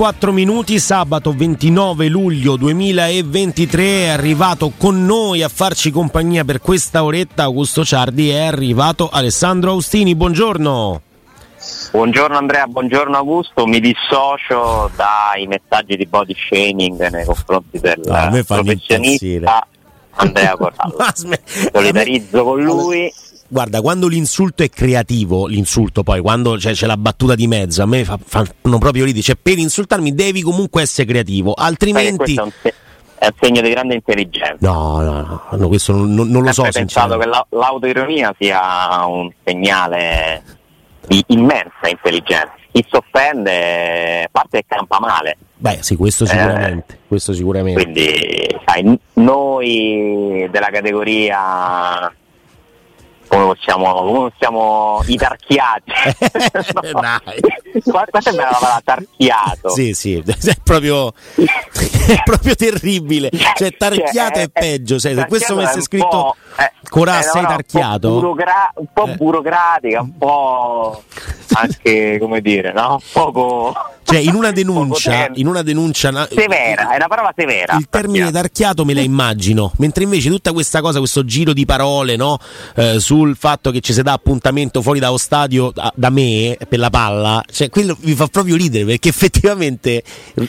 11 e 4 minuti, sabato 29 luglio 2023 è arrivato con noi a farci compagnia per questa oretta Augusto Ciardi è arrivato Alessandro Austini, buongiorno. Buongiorno Andrea, buongiorno Augusto, mi dissocio dai messaggi di body shaming nei confronti del No, a me fanno professionista Andrea Corallo. Solidarizzo con lui. Guarda, quando l'insulto è creativo, l'insulto poi, quando c'è, c'è la battuta di mezzo, a me fa- fanno proprio ridere, cioè per insultarmi devi comunque essere creativo, Sai che altrimenti... questo è un, segno di grande intelligenza. No, no, no, questo non, non- lo Ho so sempre pensato che la- l'autoironia sia un segnale di immensa intelligenza. Chi si offende parte e campa male. Beh, sì, questo sicuramente, questo sicuramente. Quindi, sai, noi della categoria come possiamo, come possiamo i tarchiati. Qua, qua sembra la parola tarchiato. Sì, sì, è proprio, è proprio terribile. Cioè, tarchiato Cioè, è peggio. Se, se questo è avesse scritto po', eh, eh, no, no, tarchiato. Un po', burocra- un po' Eh. burocratica, un po' anche, come dire, no? Poco Cioè, in una denuncia, in una denuncia severa, è una parola severa. il termine tarchiato me la immagino, mentre invece tutta questa cosa, questo giro di parole no? Eh, sul fatto che ci si dà appuntamento fuori dallo stadio da, da me per la palla, cioè quello mi fa proprio ridere perché effettivamente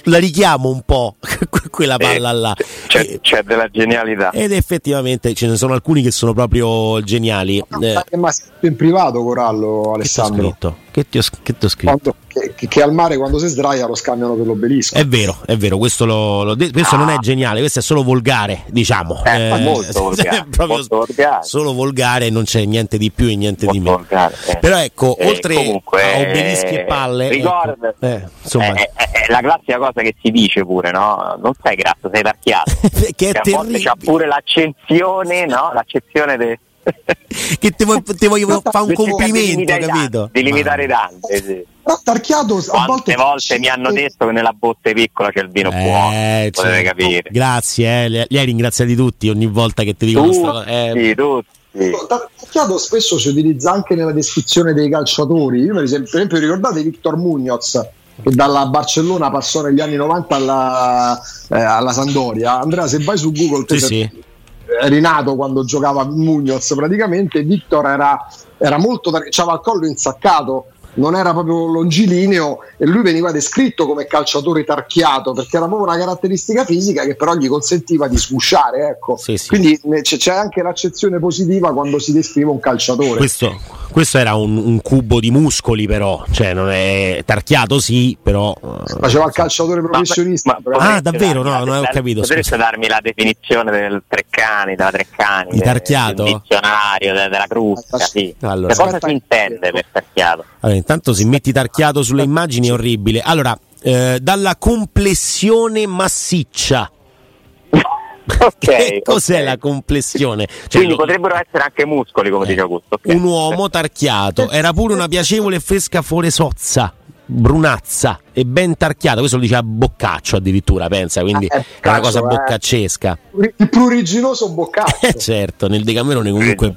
la richiamo un po' quella palla là. C'è, Eh, c'è della genialità. Ed effettivamente ce ne sono alcuni che sono proprio geniali. Eh, Eh, ma in privato Corallo Alessandro? Che ti ho, che ti ho scritto? Quando- che, che- al mare quando si sdraia lo scambiano per l'obelisco È vero, è vero, questo, lo- lo questo non è geniale, questo è solo volgare, diciamo. Eh, ma molto volgare, molto volgare. Solo volgare, non c'è niente di più e niente di Molto meno. volgare, eh. Però ecco, Eh, oltre comunque, a obelischi e palle, ricorda- ecco, eh, insomma, è, è la classica cosa che si dice pure, no? Non sei grasso, sei tarchiato. che è a volte c'ha terribile. pure l'accensione, no? L'accezione de... Che ti voglio fare un complimento, capito? Di limitare i danni, sì. però tarchiato a Quante volte volte mi hanno detto che nella botte piccola c'è il vino buono, Eh, potete certo. capire. Grazie, eh, li, li hai ringraziati tutti ogni volta che ti dicono questa cosa. Tutti, Eh, tutti. Tarchiato spesso si utilizza anche nella descrizione dei calciatori. Io, per esempio, per esempio, ricordate Victor Munoz che dalla Barcellona passò negli anni 90 alla, eh, alla Sandoria. Andrea, se vai su Google, te sì, sì. Rinato quando giocava Munoz praticamente. Victor era, era molto c'aveva il collo insaccato. Non era proprio longilineo e lui veniva descritto come calciatore tarchiato perché era proprio una caratteristica fisica che però gli consentiva di sfusciare. Ecco. Sì, sì. Quindi ne- c'è, anche l'accezione positiva quando si descrive un calciatore. Questo, questo era un, un cubo di muscoli, però, cioè non è tarchiato, sì, però. eh, Faceva il calciatore professionista. Ma- però- potreste Ah, davvero? darmi No, la- non ho capito, Potreste darmi la definizione del Treccani, della Treccani, Di tarchiato? del dizionario, de- della crusca, sì. Allora. cosa si intende per tarchiato? Allora, intanto se metti tarchiato sulle immagini è orribile. Allora, eh, dalla complessione massiccia. ok. che cos'è ok. la complessione? Cioè, Quindi potrebbero essere anche muscoli, come dice Augusto. ok. un uomo tarchiato, era pure una piacevole e fresca foresozza, brunazza e ben tarchiata. Questo lo diceva Boccaccio addirittura, pensa, quindi Eh, è una cosa eh. boccaccesca. Il pruriginoso boccaccio. Eh, certo, nel Decamerone comunque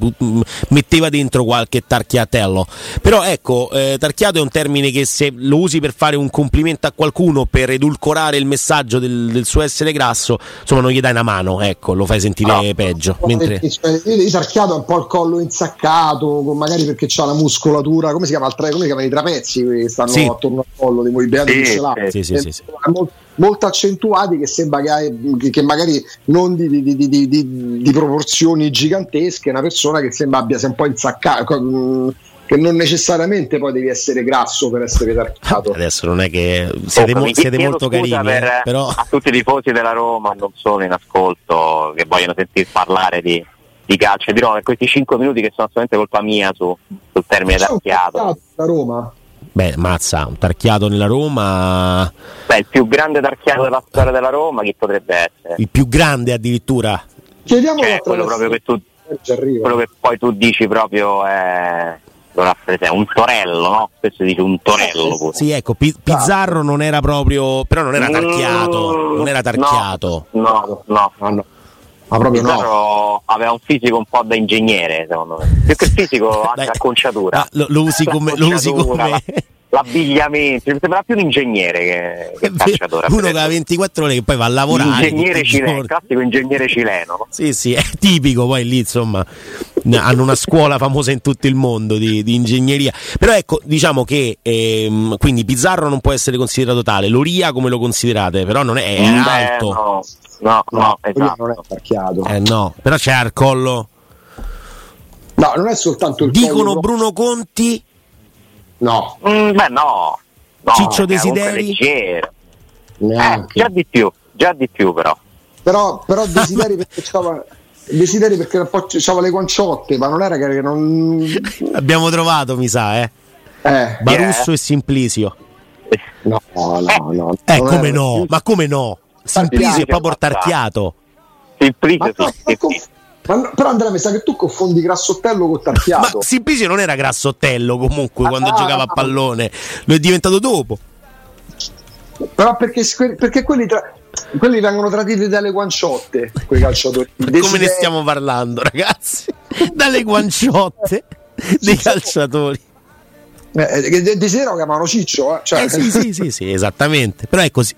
metteva dentro qualche tarchiatello. Però ecco, eh, tarchiato è un termine che se lo usi per fare un complimento a qualcuno, per edulcorare il messaggio del, del suo essere grasso, insomma non gli dai una mano, ecco, lo fai sentire No. peggio. Mentre... Cioè, il tarchiato ha un po' il collo insaccato, magari perché c'ha la muscolatura, come si chiama? Il tra- come si chiamano i trapezzi che stanno Sì. attorno al collo di voi Sì, ce l'ha. sì, sì, sì, sì. Mol- molto accentuati che sembra che, hai- che magari non di, di- di- di- di- di proporzioni gigantesche, una persona che sembra abbia sia un po' insaccato, mm, che non necessariamente poi devi essere grasso per essere tarchiato. Adesso non è che siete, mo- siete molto carini, per- eh, però a tutti i tifosi della Roma, non solo in ascolto, che vogliono sentir parlare di, di calcio. Dirò che questi 5 minuti che sono assolutamente colpa mia su- sul termine tarchiato. tarchiato da Roma. Beh, mazza, un tarchiato nella Roma, Beh, il più grande tarchiato della storia della Roma, chi potrebbe essere? il più grande addirittura. Chiediamolo Cioè, quello proprio che tu quello che poi tu dici proprio è un torello, no? Spesso dice un torello pure. Sì, ecco, Pi- Pizzarro non era proprio, però non era tarchiato, Mm, non era tarchiato. No, no, Ah, no. Ma proprio no. Aveva un fisico un po' da ingegnere, secondo me. Più che fisico, anche Dai. l'acconciatura. Ah, lo, lo usi come, lo usi come... la- L'abbigliamento, mi sembra più un ingegnere che, che calciatore. uno che ha 24 ore che poi va a lavorare. Ingegnere cileno, classico ingegnere cileno. no? Sì, sì, è tipico, poi lì insomma hanno una scuola famosa in tutto il mondo di, di ingegneria. Però ecco, diciamo che ehm, quindi Pizzarro non può essere considerato tale, Loria come lo considerate? Però non è, è Beh, alto. no, no, no, esatto. non è tarchiato. Eh no, però c'è al collo. No, non è soltanto il Dicono collo- Bruno Conti, No, Mm, beh, no. no Ciccio Desideri? Eh, già di più, già di più però. Però, però desideri perché c'aveva desideri perché c'aveva le guanciotte, ma non era che non abbiamo trovato, mi sa, eh. eh, Barusso e Simplisio. no, no, no. Eh, non come era- no? Ma come no? Simplisio è proprio tarchiato. Simplicio, Ma, no, sì, ma ma però Andrea mi sa che tu confondi grassottello con Ma tarchiato. Simplisio non era grassottello comunque Ah, quando ah, giocava a pallone, lo è diventato dopo. Però perché, perché quelli, tra- quelli vengono traditi dalle guanciotte, quei calciatori. Come ne Desideri- stiamo parlando, ragazzi? Dalle guanciotte dei calciatori. Eh, che Desiderio lo chiamano Ciccio, eh? Cioè, Eh sì, sì, sì, sì, esattamente. Però è così.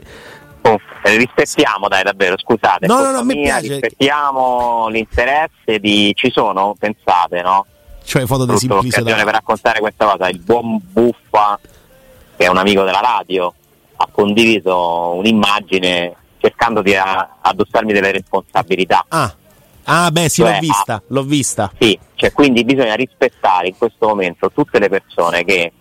Oh, rispettiamo, dai, davvero, scusate. No, no, no, mia, piace. Rispettiamo l'interesse di... Ci sono, pensate, no? Cioè foto di Simplisio l'occasione per da... raccontare questa cosa. Il buon Buffa, che è un amico della radio, ha condiviso un'immagine cercando di a- addossarmi delle responsabilità. Ah. Ah, beh, sì, l'ho Cioè, vista, l'ho vista. Sì, cioè, quindi bisogna rispettare in questo momento tutte le persone che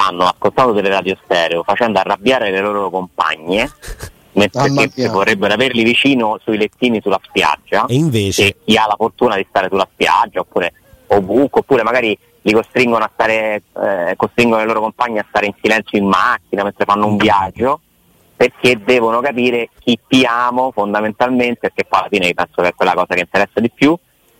stanno ascoltando delle radio stereo facendo arrabbiare le loro compagne mentre che vorrebbero averli vicino sui lettini sulla spiaggia E invece, e chi ha la fortuna di stare sulla spiaggia oppure oppure magari li costringono a stare eh, costringono le loro compagne a stare in silenzio in macchina mentre fanno un viaggio perché devono capire chi ti amo fondamentalmente perché poi alla fine io penso che è quella cosa che interessa di più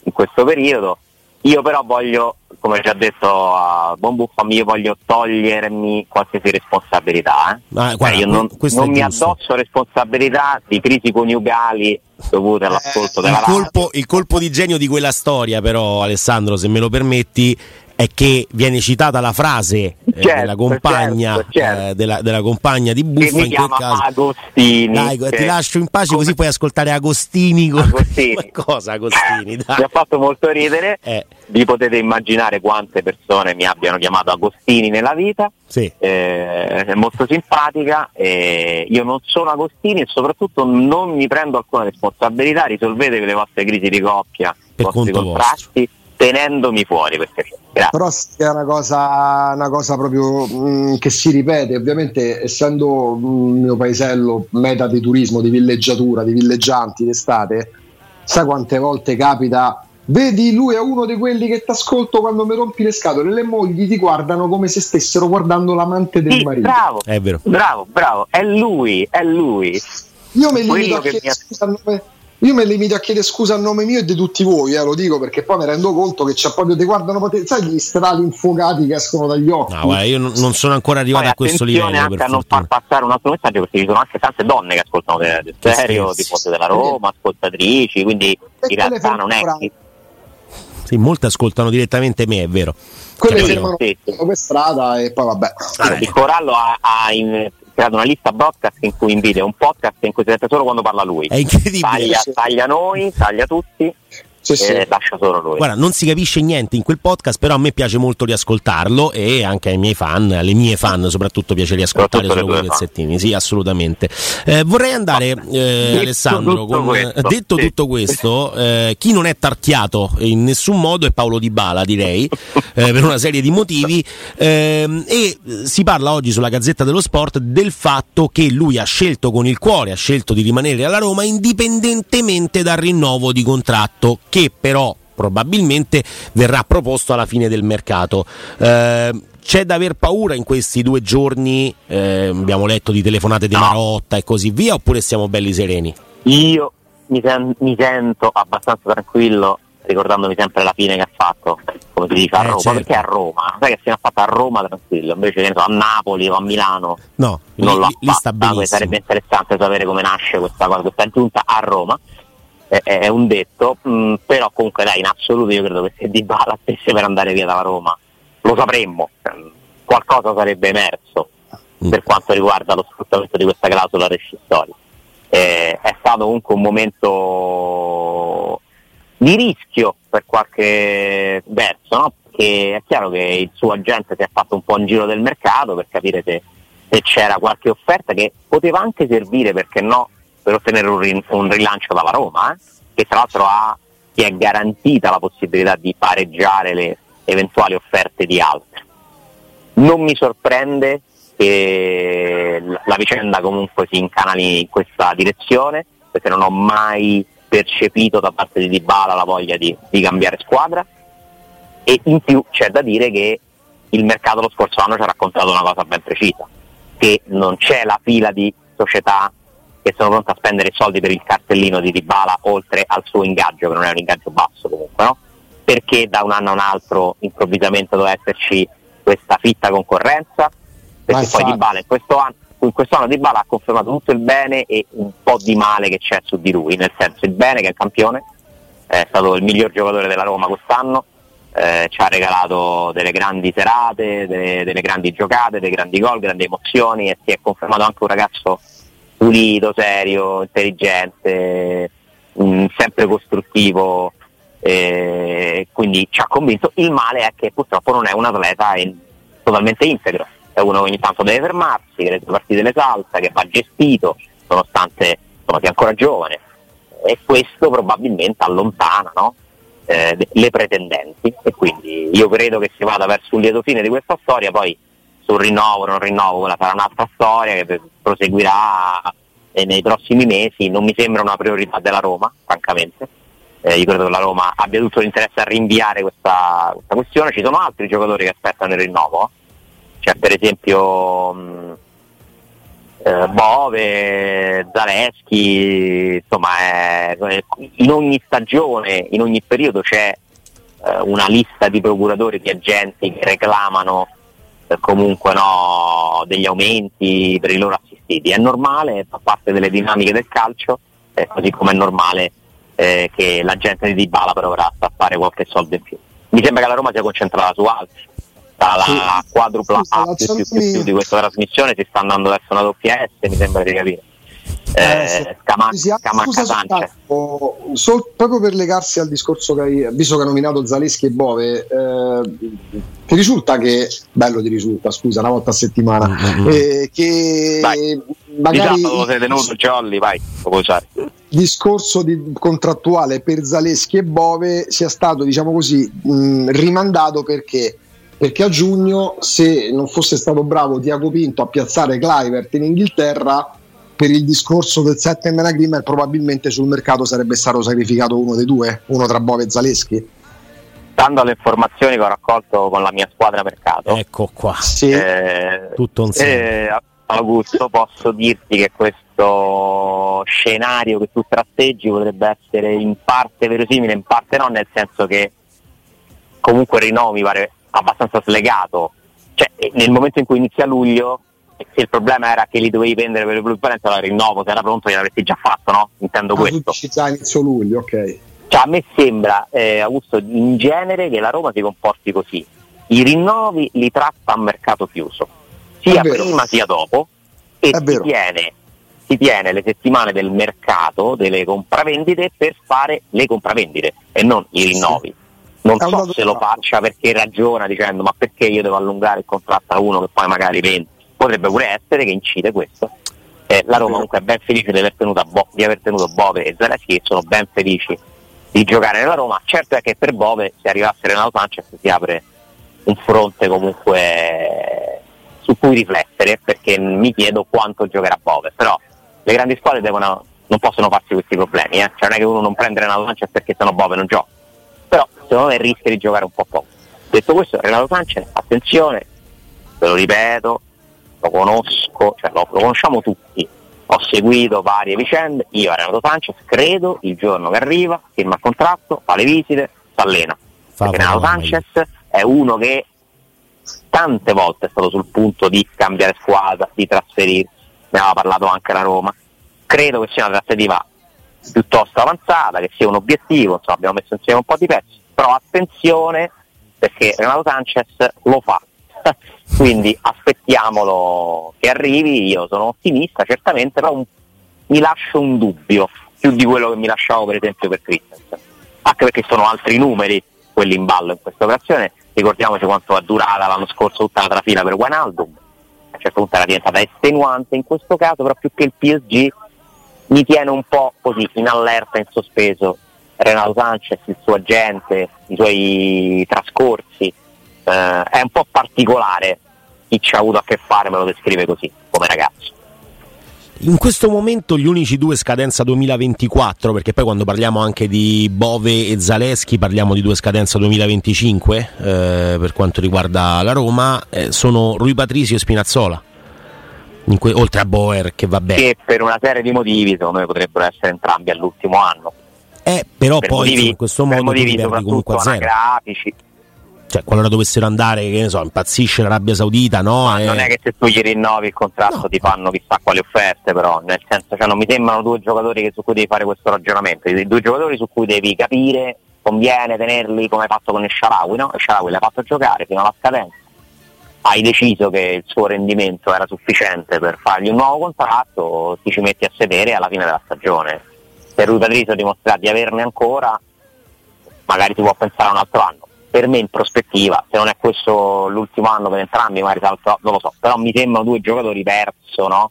in questo periodo io però voglio come già detto a Buon Buffami io voglio togliermi qualsiasi responsabilità eh. Ma, Cioè, guarda, io non, non mi giusto. addosso responsabilità di crisi coniugali dovute all'ascolto della il colpo, il colpo di genio di quella storia, però, Alessandro, se me lo permetti, è che viene citata la frase eh, Certo, della, compagna, certo, certo. eh, della, della compagna di che Buffa. mi In quel caso, Agostini dai, che- ti lascio in pace, come- così puoi ascoltare Agostini. con- Agostini. Cosa, Agostini? mi Dai. ha fatto molto ridere Eh, vi potete immaginare quante persone mi abbiano chiamato Agostini nella vita sì. eh, è molto simpatica eh, io non sono Agostini e soprattutto non mi prendo alcuna responsabilità risolvetevi le vostre crisi di coppia i vostri contrasti tenendomi fuori perché grazie Però sì, è una cosa, una cosa proprio mh, che si ripete, ovviamente essendo mh, il mio paesello meta di turismo, di villeggiatura, di villeggianti d'estate, sai quante volte capita, vedi lui è uno di quelli che ti ascolto quando mi rompi le scatole, le mogli ti guardano come se stessero guardando l'amante del sì, marito. bravo È vero. bravo bravo è lui è lui Io mi Quello limito a che mi scusa. Io mi limito a chiedere scusa a nome mio e di tutti voi, eh, lo dico perché poi mi rendo conto che c'è proprio ti guardano sai gli strali infuocati che escono dagli occhi. No, guarda, io non, non sono ancora arrivato Poi a questo livello. anche Per a non far passare un altro messaggio perché ci sono anche tante donne che ascoltano del Che stereo, scherzi. tifosi della Roma, ascoltatrici, quindi in quelle realtà non è che Sì, molti ascoltano direttamente me, è vero. Quelle Capito? fermano Sì, sì. per strada e poi vabbè. il Corallo ha, ha in- creato una lista broadcast in cui invita un podcast in cui si sente solo quando parla lui. È incredibile. Taglia, taglia noi, taglia tutti Sì, sì. e lascia solo lui. Guarda, non si capisce niente in quel podcast, però a me piace molto riascoltarlo e anche ai miei fan, alle mie fan soprattutto piace riascoltare solo quei pezzettini, sì, assolutamente. Eh, vorrei andare, eh, Alessandro, tutto con- questo, detto sì. tutto questo, eh, chi non è tarchiato in nessun modo è Paolo Di Bala, direi, eh, per una serie di motivi, ehm, e si parla oggi sulla Gazzetta dello Sport del fatto che lui ha scelto con il cuore, ha scelto di rimanere alla Roma indipendentemente dal rinnovo di contratto, che però probabilmente verrà proposto alla fine del mercato. Eh, c'è da aver paura in questi due giorni, eh, abbiamo letto di telefonate di No. Marotta e così via, oppure siamo belli sereni? Io mi, sen- mi sento abbastanza tranquillo ricordandomi sempre la fine che ha fatto, come si dice a Eh, Roma, certo. perché a Roma? Sai che se ne ha fatta a Roma tranquillo, invece che so, a Napoli o a Milano No, lì, non l'ha lì- lì sta fatta, benissimo. sarebbe interessante sapere come nasce questa cosa, questa aggiunta a Roma. È, è un detto, mh, però comunque dai, in assoluto io credo che se Di Bala stesse per andare via dalla Roma, lo sapremmo, Ehm, qualcosa sarebbe emerso Mm. per quanto riguarda lo sfruttamento di questa clausola rescissoria. Eh, è stato comunque un momento di rischio per qualche verso, no? Perché è chiaro che il suo agente si è fatto un po' un giro del mercato per capire se, se c'era qualche offerta che poteva anche servire, perché no, per ottenere un, rin- un rilancio dalla Roma, eh? che tra l'altro ha, si è garantita la possibilità di pareggiare le eventuali offerte di altri. Non mi sorprende che la vicenda comunque si incanali in questa direzione, perché non ho mai percepito da parte di Dybala la voglia di, di cambiare squadra e in più c'è da dire che il mercato lo scorso anno ci ha raccontato una cosa ben precisa, che non c'è la fila di società che sono pronte a spendere soldi per il cartellino di Dybala oltre al suo ingaggio, che non è un ingaggio basso comunque, no? Perché da un anno a un altro improvvisamente doveva esserci questa fitta concorrenza, perché Ma poi. Dybala in questo anno in questo anno Dybala ha confermato tutto il bene e un po' di male che c'è su di lui, nel senso il bene che è il campione, è stato il miglior giocatore della Roma quest'anno, eh, ci ha regalato delle grandi serate, delle, delle grandi giocate, dei grandi gol, grandi emozioni e si è confermato anche un ragazzo pulito, serio, intelligente, mh, sempre costruttivo, eh, quindi ci ha convinto. Il male è che purtroppo non è un atleta in- totalmente integro, è uno che ogni tanto deve fermarsi, che le sue partite le salta, che va gestito, nonostante insomma, sia ancora giovane. E questo probabilmente allontana no? eh, le pretendenti e quindi io credo che si vada verso un lieto fine di questa storia, poi sul rinnovo non rinnovo quella sarà un'altra storia che proseguirà eh, nei prossimi mesi, non mi sembra una priorità della Roma, francamente. Eh, io credo che la Roma abbia tutto l'interesse a rinviare questa, questa questione, ci sono altri giocatori che aspettano il rinnovo, c'è per esempio mh, eh, Bove, Zaleschi, insomma eh, in ogni stagione, in ogni periodo c'è eh, una lista di procuratori, di agenti che reclamano comunque no, degli aumenti per i loro assistiti. È normale, fa parte delle dinamiche del calcio, eh, così come è normale eh, che la gente di Dybala proverà a stappare qualche soldo in più. Mi sembra che la Roma sia concentrata su altri. Dalla Sì. quadrupla A più, più, più, più di questa trasmissione si sta andando verso una doppia S, mi sembra di capire. Eh, Eh, sì. Scama- Sì, Sanchez. soltanto, sol- proprio per legarsi al discorso che hai, visto che hai nominato Zaleschi e Bove, eh, ti risulta che, bello ti risulta, scusa, una volta a settimana, Mm, mm, mm. eh, che Vai. magari Diciamo dove sei tenuto, Jolly, vai, lo puoi usare. il discorso di- contrattuale per Zaleschi e Bove sia stato, diciamo così, mh, rimandato perché? Perché a giugno, se non fosse stato bravo Tiago Pinto a piazzare Clivert in Inghilterra, per il discorso del 7 man agreement, probabilmente sul mercato sarebbe stato sacrificato uno dei due, uno tra Bove e Zaleschi. Stando alle informazioni che ho raccolto con la mia squadra mercato, Ecco qua, Sì. eh, tutto insieme. eh, Augusto, posso dirti che questo scenario che tu tratteggi potrebbe essere in parte verosimile, in parte no, nel senso che comunque il rinnovo mi pare abbastanza slegato. Cioè, nel momento in cui inizia luglio, se il problema era che li dovevi vendere per il plusvalenza, allora rinnovo, se era pronto, gliel'avresti già fatto, no? Intendo Ah, questo. dici già a inizio luglio, ok. Cioè, a me sembra, eh, Augusto, in genere che la Roma si comporti così. I rinnovi li tratta a mercato chiuso, sia prima sia dopo, e si tiene, si tiene le settimane del mercato, delle compravendite, per fare le compravendite e non i rinnovi. Non È un so se lo faccia perché ragiona dicendo ma perché io devo allungare il contratto a uno che poi magari vende. Potrebbe pure essere che incide questo. Eh, la Roma comunque è ben felice di aver, tenuto Bo- di aver tenuto Bove e Zaleschi che sono ben felici di giocare nella Roma. Certo è che per Bove se arrivasse Renato Sanchez si apre un fronte comunque su cui riflettere perché mi chiedo quanto giocherà Bove. Però le grandi squadre devono, non possono farsi questi problemi. Eh. Cioè non è che uno non prende Renato Sanchez perché sennò Bove non gioca. Però secondo me rischia di giocare un po' poco. Detto questo, Renato Sanchez, attenzione, ve lo ripeto, lo conosco, cioè lo, lo conosciamo tutti, ho seguito varie vicende, io Renato Sanchez credo il giorno che arriva, firma il contratto, fa le visite, si allena. Perché Renato Sanchez è uno che tante volte è stato sul punto di cambiare squadra, di trasferirsi, ne aveva parlato anche la Roma. Credo che sia una trattativa piuttosto avanzata, che sia un obiettivo, insomma abbiamo messo insieme un po' di pezzi, però attenzione perché Renato Sanchez lo fa. Quindi aspettiamolo che arrivi, io sono ottimista certamente, però un, mi lascio un dubbio, più di quello che mi lasciavo per esempio per Christensen, anche perché sono altri numeri quelli in ballo in questa operazione, ricordiamoci quanto è durata l'anno scorso tutta la trafila per Wijnaldum, a un certo punto era diventata estenuante in questo caso, però più che il PSG mi tiene un po' così in allerta, in sospeso. Renato Sanchez, il suo agente, i suoi trascorsi, eh, è un po' particolare chi ci ha avuto a che fare me lo descrive così, come ragazzo. In questo momento gli unici due scadenza 2024, perché poi quando parliamo anche di Bove e Zaleschi parliamo di due scadenza 2025 eh, per quanto riguarda la Roma, eh, sono Rui Patricio e Spinazzola. Que- oltre a Boer che va bene. Che per una serie di motivi secondo me potrebbero essere entrambi all'ultimo anno. Eh, però per poi motivi, in questo modo motivi comunque a zero. Grafici, cioè qualora dovessero andare, che ne so, impazzisce l'Arabia Saudita, no? Ma eh... non è che se tu gli rinnovi il contratto no. ti fanno chissà quali offerte, però, nel senso, cioè, non mi sembrano due giocatori su cui devi fare questo ragionamento, I due giocatori su cui devi capire, conviene tenerli come hai fatto con il Sharawi, no? Il Sharawi l'hai fatto giocare fino alla scadenza, hai deciso che il suo rendimento era sufficiente per fargli un nuovo contratto, ti ci metti a sedere alla fine della stagione. Se lui Patrizio dimostra di averne ancora, magari si può pensare a un altro anno per me in prospettiva, se non è questo l'ultimo anno per entrambi, magari salto, non lo so, però mi sembrano due giocatori verso no?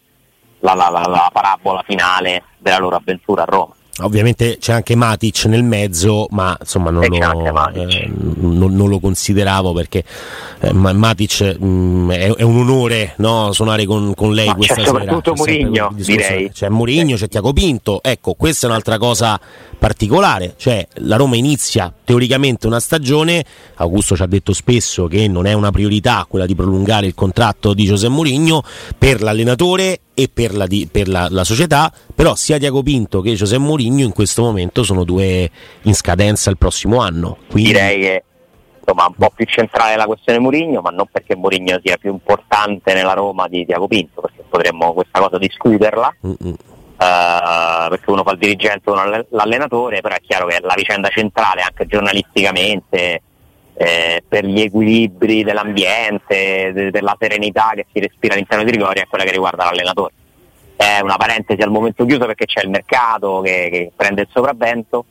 la, la, la, la parabola finale della loro avventura a Roma. Ovviamente c'è anche Matic nel mezzo, ma insomma non, lo, eh, non, non lo, consideravo perché eh, Matic mh, mm, è, è, un onore no, suonare con, con lei ma questa c'è sera. Soprattutto Murigno, direi. C'è Murigno, c'è Tiago Pinto. Ecco, questa è un'altra cosa particolare, cioè la Roma inizia teoricamente una stagione, Augusto ci ha detto spesso che non è una priorità quella di prolungare il contratto di Giuseppe Mourinho per l'allenatore e per, la, per la, la, società, però sia Tiago Pinto che Giuseppe Mourinho in questo momento sono due in scadenza il prossimo anno. Quindi... Direi che insomma, un po' più centrale la questione Mourinho, ma non perché Mourinho sia più importante nella Roma di Tiago Pinto, perché potremmo questa cosa discuterla. Uh, perché uno fa il dirigente, uno l'allenatore, però è chiaro che la vicenda centrale anche giornalisticamente eh, per gli equilibri dell'ambiente, de- della serenità che si respira all'interno di Trigoria è quella che riguarda l'allenatore. È una parentesi al momento chiuso perché c'è il mercato che, che prende il sopravvento,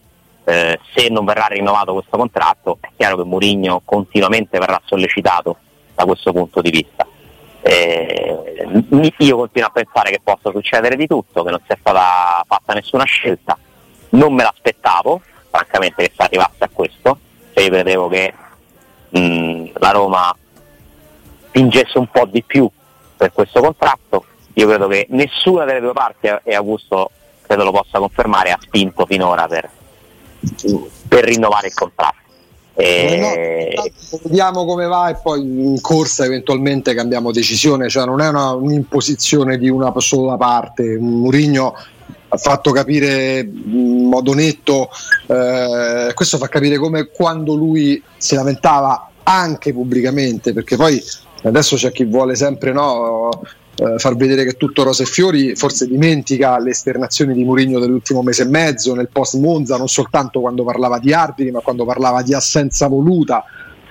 eh, se non verrà rinnovato questo contratto è chiaro che Mourinho continuamente verrà sollecitato da questo punto di vista. Eh, io continuo a pensare che possa succedere di tutto, che non sia stata fatta nessuna scelta. Non me l'aspettavo, francamente, che si arrivasse a questo. Cioè io credevo che mh, la Roma spingesse un po' di più per questo contratto. Io credo che nessuna delle due parti, e Augusto credo lo possa confermare, ha spinto finora per, per rinnovare il contratto. E... No, vediamo come va e poi in corsa eventualmente cambiamo decisione, cioè non è una, un'imposizione di una sola parte. Murigno fatto capire in modo netto, eh, questo fa capire come quando lui si lamentava anche pubblicamente, perché poi adesso c'è chi vuole sempre no, eh, far vedere che tutto rose e fiori, forse dimentica le esternazioni di Mourinho dell'ultimo mese e mezzo nel post Monza, non soltanto quando parlava di arbitri, ma quando parlava di assenza voluta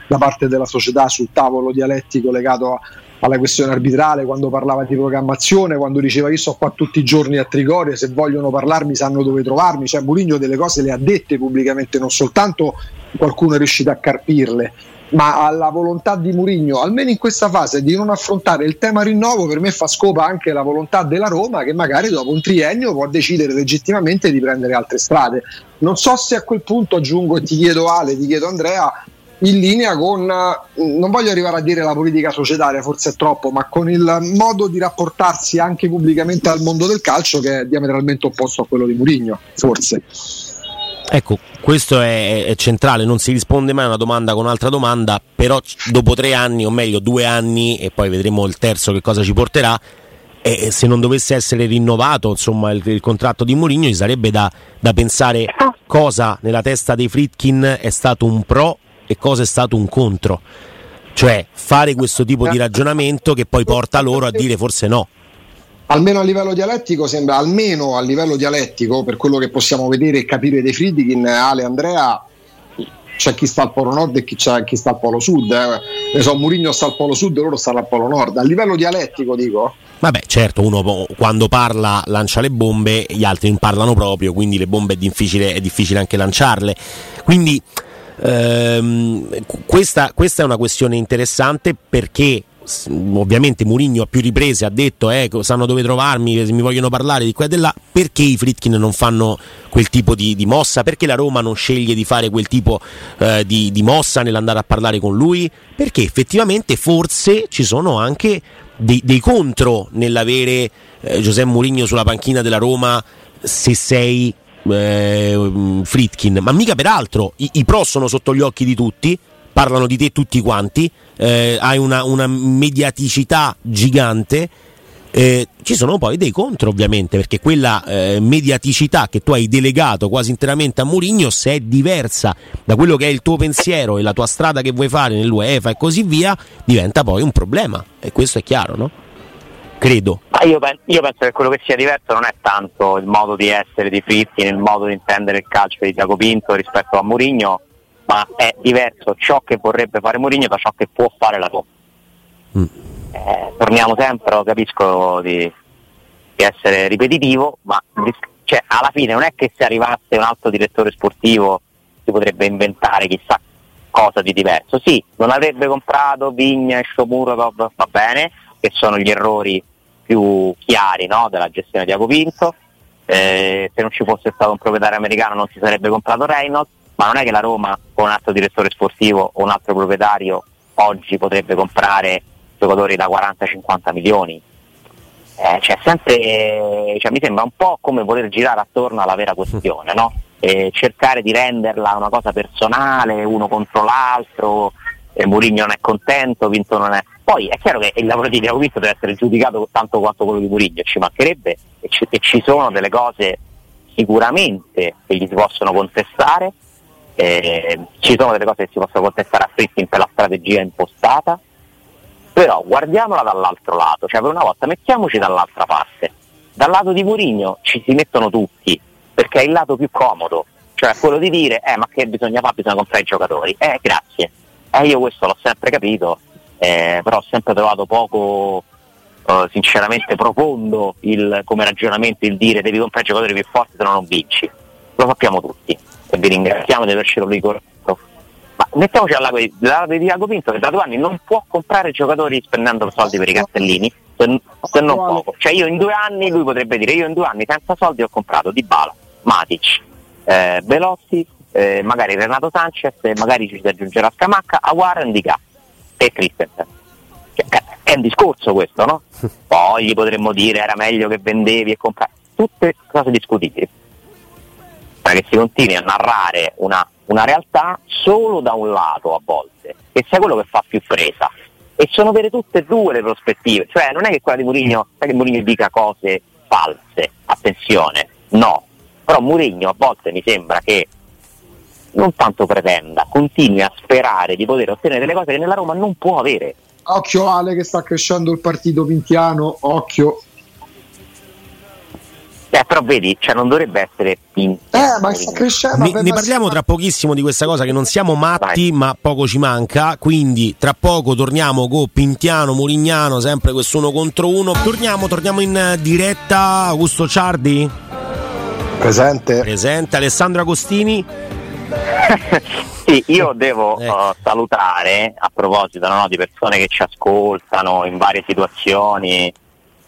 da parte della società sul tavolo dialettico legato a, alla questione arbitrale, quando parlava di programmazione, quando diceva io sto qua tutti i giorni a Trigoria, se vogliono parlarmi sanno dove trovarmi, cioè Mourinho delle cose le ha dette pubblicamente, non soltanto qualcuno è riuscito a carpirle, ma alla volontà di Murigno, almeno in questa fase, di non affrontare il tema rinnovo, per me fa scopa anche la volontà della Roma che magari dopo un triennio può decidere legittimamente di prendere altre strade. Non so se a quel punto aggiungo ti chiedo Ale, ti chiedo Andrea, in linea con, non voglio arrivare a dire la politica societaria, forse è troppo, ma con il modo di rapportarsi anche pubblicamente al mondo del calcio che è diametralmente opposto a quello di Murigno, forse. Ecco, questo è, è, centrale, non si risponde mai a una domanda con un'altra domanda, però dopo tre anni, o meglio due anni, e poi vedremo il terzo che cosa ci porterà, e se non dovesse essere rinnovato insomma, il, il contratto di Mourinho, ci sarebbe da, da pensare cosa nella testa dei Fritkin è stato un pro e cosa è stato un contro. Cioè fare questo tipo di ragionamento che poi porta loro a dire forse no. Almeno a livello dialettico sembra, almeno a livello dialettico, per quello che possiamo vedere e capire dei Friedkin, Ale Andrea, c'è chi sta al polo nord e chi, chi sta al polo sud. Eh. Ne so, Murigno sta al polo sud e loro stanno al polo nord. A livello dialettico dico. Vabbè, certo, uno quando parla lancia le bombe, gli altri non parlano proprio, quindi le bombe è difficile, è difficile anche lanciarle. Quindi ehm, questa, questa è una questione interessante perché ovviamente Murigno a più riprese ha detto eh, sanno dove trovarmi se mi vogliono parlare di qua e di là perché i Fritkin non fanno quel tipo di, di, mossa? Perché la Roma non sceglie di fare quel tipo eh, di, di, mossa nell'andare a parlare con lui? Perché effettivamente forse ci sono anche dei, dei contro nell'avere eh, Giuseppe Murigno sulla panchina della Roma se sei eh, Fritkin ma mica peraltro I, i pro sono sotto gli occhi di tutti parlano di te tutti quanti, eh, hai una, una, mediaticità gigante. Eh, ci sono poi dei contro ovviamente perché quella eh, mediaticità che tu hai delegato quasi interamente a Mourinho se è diversa da quello che è il tuo pensiero e la tua strada che vuoi fare nell'UEFA e così via diventa poi un problema e questo è chiaro no? Credo io, penso, io penso che quello che sia diverso non è tanto il modo di essere di Fritti il modo di intendere il calcio di Diaco Pinto rispetto a Mourinho ma è diverso ciò che vorrebbe fare Mourinho da ciò che può fare la Roma. Mm. Eh, torniamo sempre, lo capisco di, di, essere ripetitivo, ma cioè, alla fine non è che se arrivasse un altro direttore sportivo si potrebbe inventare chissà cosa di diverso. Sì, non avrebbe comprato Vigna e Shomurodov, va bene, che sono gli errori più chiari no, della gestione di Agopinto. Eh, se non ci fosse stato un proprietario americano non si sarebbe comprato Reynolds ma non è che la Roma con un altro direttore sportivo o un altro proprietario oggi potrebbe comprare giocatori da 40-50 milioni. Eh, cioè, sempre, cioè, mi sembra un po' come voler girare attorno alla vera questione, no? eh, cercare di renderla una cosa personale, uno contro l'altro, eh, Murigno non è contento, Vinto non è. Poi è chiaro che il lavoro di Diago Vinto deve essere giudicato tanto quanto quello di Murigno, ci mancherebbe e ci, e ci sono delle cose sicuramente che gli si possono contestare, eh, ci sono delle cose che si possono contestare a Fritkin per la strategia impostata, però guardiamola dall'altro lato, cioè per una volta mettiamoci dall'altra parte. Dal lato di Mourinho ci si mettono tutti, perché è il lato più comodo, cioè quello di dire eh ma che bisogna fare? Bisogna comprare i giocatori. Eh grazie. Eh io questo l'ho sempre capito, eh, però ho sempre trovato poco eh, sinceramente profondo il, come ragionamento il dire devi comprare i giocatori più forti se no non vinci. Lo sappiamo tutti e vi ringraziamo di avercelo ricordato. Ma mettiamoci al lato di, di Diago Pinto che da due anni non può comprare giocatori spendendo soldi per i cartellini, se, se non poco. Cioè io in due anni, lui potrebbe dire, io in due anni senza soldi ho comprato Di Bala, Matic, eh, Velotti, eh, magari Renato Sanchez, magari ci si aggiungerà Scamacca, Aguara, Indica e Christensen. Cioè, è un discorso questo, no? Poi gli potremmo dire era meglio che vendevi e compravi. Tutte cose discutibili che si continui a narrare una, una realtà solo da un lato a volte, che sia quello che fa più presa. E sono vere tutte e due le prospettive, cioè non è che quella di Murigno, che Murigno dica cose false, attenzione, no. Però Murigno a volte mi sembra che non tanto pretenda, continui a sperare di poter ottenere delle cose che nella Roma non può avere. Occhio Ale che sta crescendo il partito pintiano, occhio. Eh, però vedi, cioè non dovrebbe essere pinto. Eh, ma sta crescendo. Ne, ne parliamo tra pochissimo di questa cosa che non siamo matti, Vai. ma poco ci manca. Quindi tra poco torniamo con Pintiano, Murignano, sempre quest'uno contro uno. Torniamo, torniamo in diretta. Augusto Ciardi. Presente. Presente. Alessandro Agostini. sì, io devo eh. uh, salutare a proposito no, di persone che ci ascoltano in varie situazioni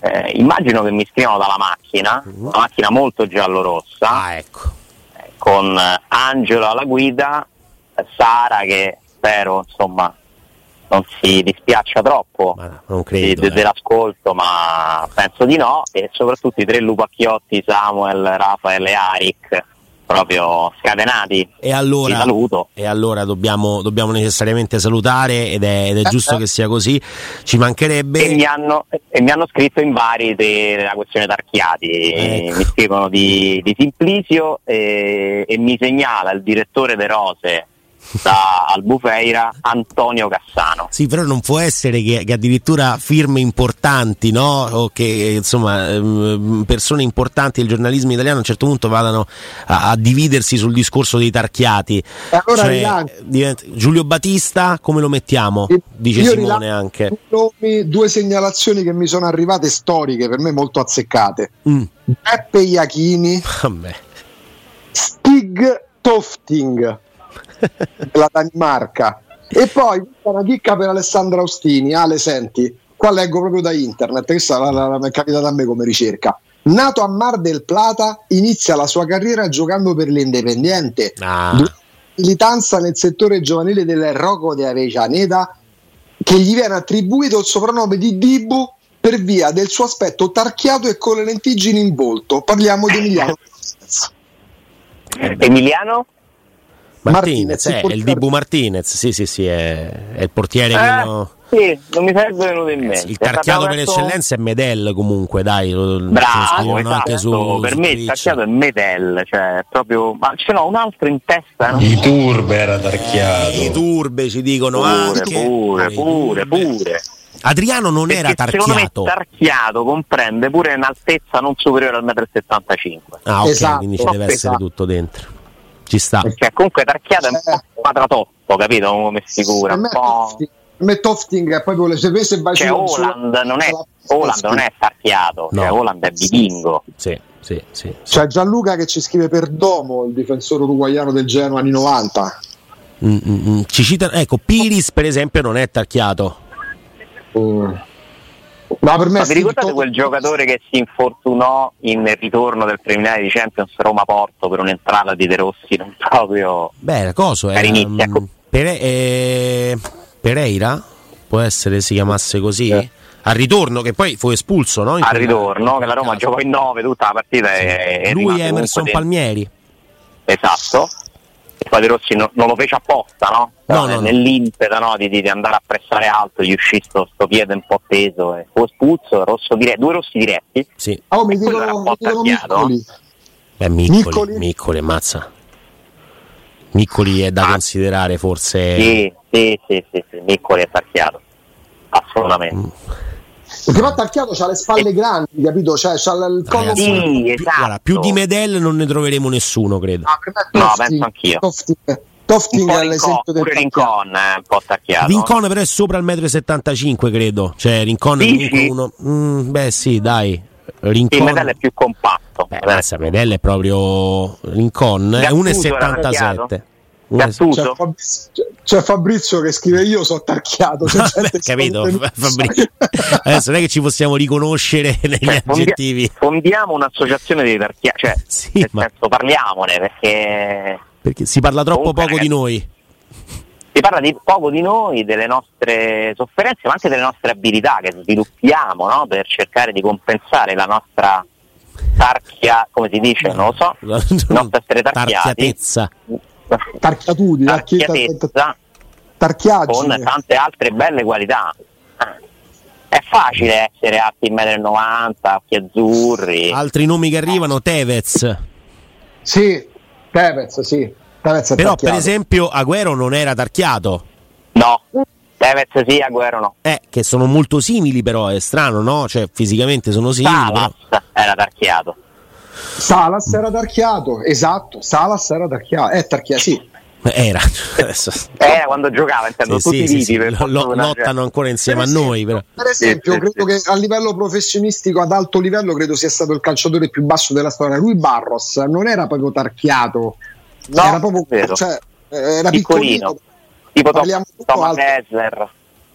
eh, immagino che mi scrivano dalla macchina, una macchina molto giallo-rossa, ah, ecco. eh, con Angelo alla guida, Sara che spero insomma non si dispiaccia troppo no, credo, di, eh. dell'ascolto, ma penso di no, e soprattutto i tre lupacchiotti Samuel, Rafael e Arik proprio scatenati. E allora, e allora dobbiamo, dobbiamo necessariamente salutare ed è, ed è giusto che sia così. Ci mancherebbe. E mi, hanno, e mi hanno scritto in vari de- della questione Tarchiati, Ecco. mi scrivono di, di Simplicio e, e mi segnala il direttore De Rose da Albufeira, Antonio Cassano. Sì, però non può essere che, che addirittura firme importanti, no? O che insomma ehm, persone importanti del giornalismo italiano a un certo punto vadano a, a dividersi sul discorso dei tarchiati. E allora rilancio. diventa- Giulio Battista, come lo mettiamo? Dice Io Simone anche. due nomi, due segnalazioni che mi sono arrivate storiche, per me molto azzeccate. Mm, Beppe Iachini, vabbè. Stig Tofting della Danimarca. E poi una chicca per Alessandra Austini. Ale, senti, qua leggo proprio da internet, questa la- la- la- mi è capitata a me come ricerca. Nato a Mar del Plata, inizia la sua carriera giocando per l'Independiente. Ah. Militanza nel settore giovanile del Rocco di Avellaneda, che gli viene attribuito il soprannome di Dibu per via del suo aspetto tarchiato e con le lentiggini in volto. Parliamo di Emiliano. Emiliano? Martinez, Martinez, il eh, il portiere. Dibu Martinez, sì, sì, sì, è, è il portiere Eh, sì, non mi sarebbe venuto in mente. Il tarchiato per eccellenza è Medel comunque, dai, lo, Bravo, scrivono anche su, esatto. per su me il Twitch. tarchiato è Medel, cioè proprio, ma ce n'ho un altro in testa, no? I turbe era tarchiato. I turbe ci dicono Pure, anche pure, i pure, pure. Adriano non Perché era Secondo me tarchiato. tarchiato comprende pure un'altezza non superiore al 1,75 m. ah, ok, Esatto, quindi ci deve essere esatto. tutto dentro. Ci sta. Cioè, comunque tarchiato è un Eh. po' quadratotto, capito? Come figura, Per un me, po'. Tofting, per me Tofting è proprio le se, se vai Cioè, Holland su- non è, sulla- Holland non è tarchiato, No. cioè Holland è vichingo. Sì, sì, sì. C'è Gianluca che ci scrive per Domo, il difensore uruguaiano del Genoa anni 90. Mm, mm, mm. Ci citano, ecco, Piris per esempio non è tarchiato. Mm. No, per me Ma è vi ricordate Steve quel giocatore che si infortunò in ritorno del preliminare di Champions Roma-Porto per un'entrata di De Rossi? Non proprio. Beh, coso era Carinizia, ecco. Pere- eh, Pereira? Può essere si chiamasse così? Eh. Al ritorno, che poi fu espulso, no? In Al ritorno, che la Roma caso. giocò in 9 tutta la partita e, e Lui rimase e Emerson Palmieri. Esatto. E poi De Rossi no- non lo fece apposta, no? No, Però no. Nell'impeto no, di, di- andare a pressare alto, gli uscì sto, sto piede un po' teso e fu espulso, rosso dire- due rossi diretti. Sì. Oh, mi dicono, un po' mi dicono. Miccoli. Beh, Miccoli, Miccoli? Miccoli, mazza. Miccoli è da Ah. considerare forse. Sì, sì, sì, sì, sì, Miccoli è tarchiato. Assolutamente. Perché poi Tarchiato c'ha le spalle grandi, capito? Cioè, c'ha il collo Ragazzi, Sì, più, esatto. guarda, più di Medel non ne troveremo nessuno, credo. È No, Tofting. penso anch'io. Tofting, è Rincon, l'esempio del. Rincon è un po' tarchiato. Rincon però è sopra il 1,75 m, credo. Cioè, Rincon è Dici? comunque uno. Mm, beh, sì, dai. Rincon. Medel è più compatto. Beh, Medel è proprio. Rincon è Gattuso era 1,77. C'è Fabrizio, c'è Fabrizio che scrive io so tarchiato. Che capito, Fabrizio. Adesso non è che ci possiamo riconoscere negli Cioè, aggettivi. fondiamo un'associazione dei tarchiati, cioè, Sì, nel ma- senso, parliamone perché Perché si parla troppo Comunque, poco di ragazzi, noi. si parla di poco di noi, delle nostre sofferenze, ma anche delle nostre abilità che sviluppiamo no? per cercare di compensare la nostra tarchia, come si dice, non lo so, nostro essere tarchiati, Tarchiatezza. Tarchiatudi, tarchiatezza tarchiaggine. con tante altre belle qualità. Eh. È facile essere alti 1,90 m, occhi azzurri. Altri nomi che arrivano, Tevez. Sì, Tevez, sì. Tevez Però, per esempio, Agüero non era tarchiato. No, Tevez sì, Agüero no. Eh, che sono molto simili, però è strano, no? Cioè, fisicamente sono simili. Salas era tarchiato. Salas era tarchiato, esatto. Salas era tarchiato. È tarchiato, sì. Era. Adesso- Era quando giocava, intendo, Sì, tutti sì, viti sì, per lo- lo- fortuna, lottano cioè. ancora insieme a Per noi, però. Per esempio, Sì, sì, credo che a livello professionistico, ad alto livello, credo sia stato il calciatore più basso della storia. Lui Barros non era proprio tarchiato, No, era proprio vero. cioè, era Piccolino. piccolino. Tipo Parliamo Tom- Thomas.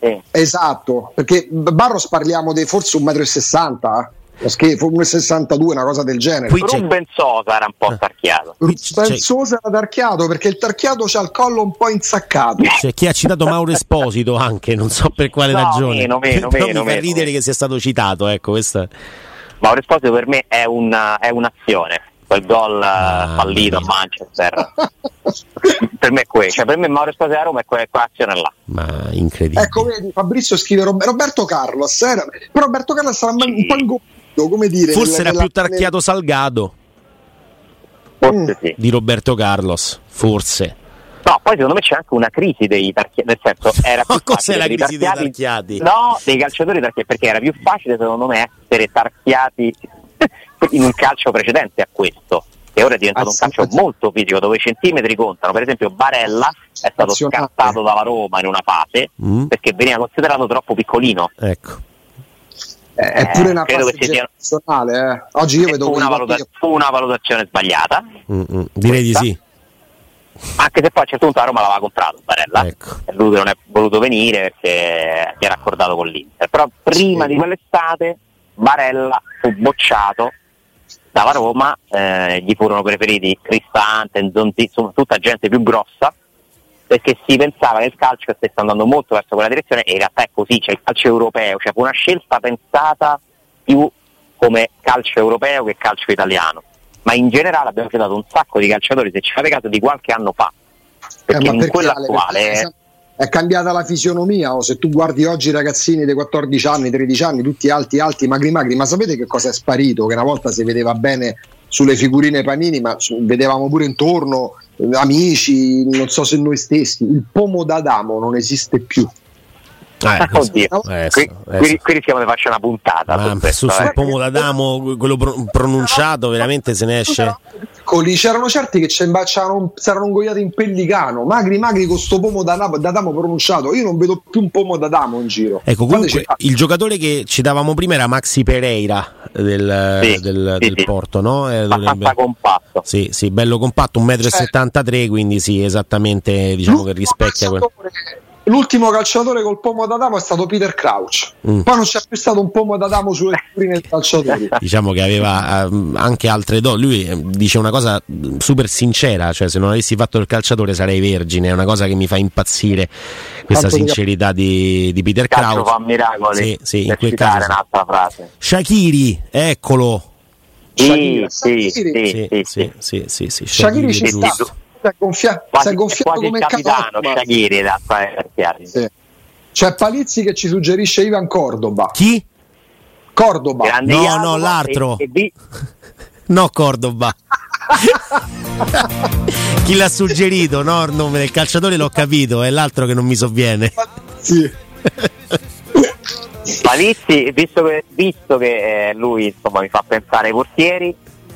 Sì. Esatto, perché Barros parliamo di forse 1,60 m, schifo, 1,62 una cosa del genere. Qui c'è- Ruben Sosa era un po' tarchiato. qui c'è- Pensosa era tarchiato perché il tarchiato c'ha il collo un po' insaccato. C'è chi ha citato Mauro Esposito anche, non so per quale No, ragione. meno, meno, però meno, mi fa meno. ridere che sia stato citato, ecco, questa. Mauro Esposito per me è, una, è un'azione. quel gol eh, Ah, fallito a. Manchester. per me è quello, cioè per me Mauro Esposito a Roma è que- quell'azione là. Ma incredibile. Ecco, vedi, Fabrizio scrive Rob- Roberto Carlos. Era, però Roberto Carlos era un po' ingombito, come dire. Forse era più tarchiato Salgado Forse sì. di Roberto Carlos, forse. No, poi secondo me c'è anche una crisi dei tarchiati, nel senso era più Ma cos'è facile la crisi dei tarchiati-? No, dei calciatori tarchiati, perché era più facile secondo me essere tarchiati in un calcio precedente a questo. E ora è diventato Ah, un calcio molto fisico dove i centimetri contano. Per esempio Barella è stato scartato dalla Roma in una fase Mm, perché veniva considerato troppo piccolino. ecco. Eh, è pure una che sia- generazionale. Eh. Oggi io E vedo fu, una valuta- fu una valutazione sbagliata, Mm, mm, direi di sì. anche se poi a un certo punto la Roma l'aveva comprato Barella. Ecco. e lui non è voluto venire perché si era accordato con l'Inter. Però prima Sì. di quell'estate Barella fu bocciato dalla Roma, eh, gli furono preferiti Cristante, Nzonzi, insomma tutta gente più grossa, perché si pensava che il calcio stesse andando molto verso quella direzione e in realtà è così, c'è il calcio europeo, cioè fu una scelta pensata più come calcio europeo che calcio italiano. Ma in generale abbiamo citato un sacco di calciatori, se ci fate caso, di qualche anno fa. Perché Eh, in perché, quello Ale, attuale è cambiata la fisionomia o se tu guardi oggi i ragazzini dei 14 anni, 13 anni, tutti alti, alti, magri, magri, ma sapete che cosa è sparito? Che una volta si vedeva bene sulle figurine panini, ma vedevamo pure intorno amici, non so se noi stessi, il pomo d'Adamo non esiste più. Eh, Oddio, eh, qui, qui- qui rischiamo di farci una puntata. Ma su su, questo, sul eh. pomo d'Adamo, quello pro- pronunciato, veramente se ne esce. Piccoli, c'erano certi che ci c'erano- si erano ingoiati in pellicano, magri, magri con sto pomo d'Adamo, d'Adamo pronunciato. Io non vedo più un pomo d'Adamo in giro. Ecco, Fateci- comunque il giocatore che citavamo prima era Maxi Pereira del, Sì, del- sì, del sì. Porto, no? Eh, abbastanza compatto. Sì, sì, bello compatto, 1,73 m, quindi sì, esattamente diciamo che rispecchia quello. L'ultimo calciatore col pomo d'Adamo è stato Peter Crouch. Mm. Poi non c'è più stato un pomo d'Adamo sulle dei calciatori. Diciamo che aveva ehm, anche altre do. Lui eh, dice una cosa mh, super sincera, cioè se non avessi fatto il calciatore sarei vergine, è una cosa che mi fa impazzire questa Tanto sincerità di, di Peter Crouch. fa miracoli. Sì, sì, in quel caso sì. un'altra frase. Shakiri, eccolo. Sì, Shakiri. sì, sì, Shakiri. Sì, sì, sì, sì, sì, sì, Shakiri ci è sì, sta. sì. giusto. Si è, gonfia- Quasi, si è gonfiato quasi il come capitano Shakiri da fare chiari. Sì. C'è Palizzi che ci suggerisce Ivan Cordoba. Chi? Cordoba. Grande No, no, l'altro. E, e No, Cordoba. Chi l'ha suggerito? No, il nome del calciatore l'ho capito, è l'altro che non mi sovviene. Sì. Palizzi, visto che, visto che eh, lui insomma, mi fa pensare ai portieri,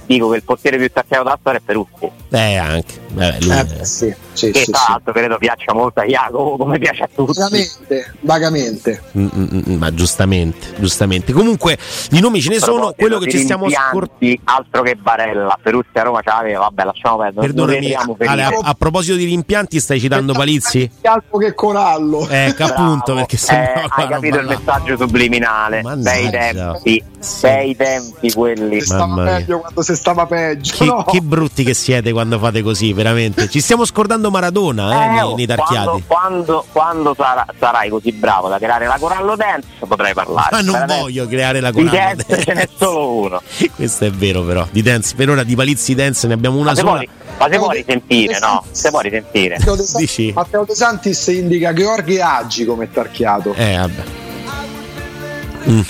dico che il portiere più della storia è Peruzzi. Eh, anche. Vabbè, lui Eh, sì, sì, che sì, tra sì. l'altro credo piaccia molto a Jacopo come piace a tutti. Vagamente, vagamente. Mm, mm, mm, ma giustamente, giustamente. Comunque, di nomi ce ne sono. Proposito Quello che ci stiamo scordando. altro che Barella, Peruzzi a Roma ce l'aveva, vabbè lasciamo perdere. Perdonami, Ale, a, a proposito di rimpianti, stai citando Palizzi? Altro che Corallo. Ecco, appunto, Bravo. perché Eh, sembrava hai capito il messaggio subliminale Mannaggia. bei tempi Sì. bei tempi quelli Mamma mia. meglio quando si stava peggio. Che, no? che brutti che siete quando fate così, veramente. Ci stiamo scordando Maradona eh, Eh, nei, oh, nei quando, tarchiati. quando, quando sarà- sarai così bravo da creare la Corallo Dance potrai parlare Ma non Veramente. voglio creare la di coralla. dance ce n'è solo uno Questo è vero, però. Di dance, per ora di Palizzi dance ne abbiamo una ma se sola. puoi, ma se puoi No, risentire de- no se puoi risentire Matteo De San- Dici? Matteo De Santis indica Gheorghe Aggi come tarchiato. Eh, vabbè. Mm.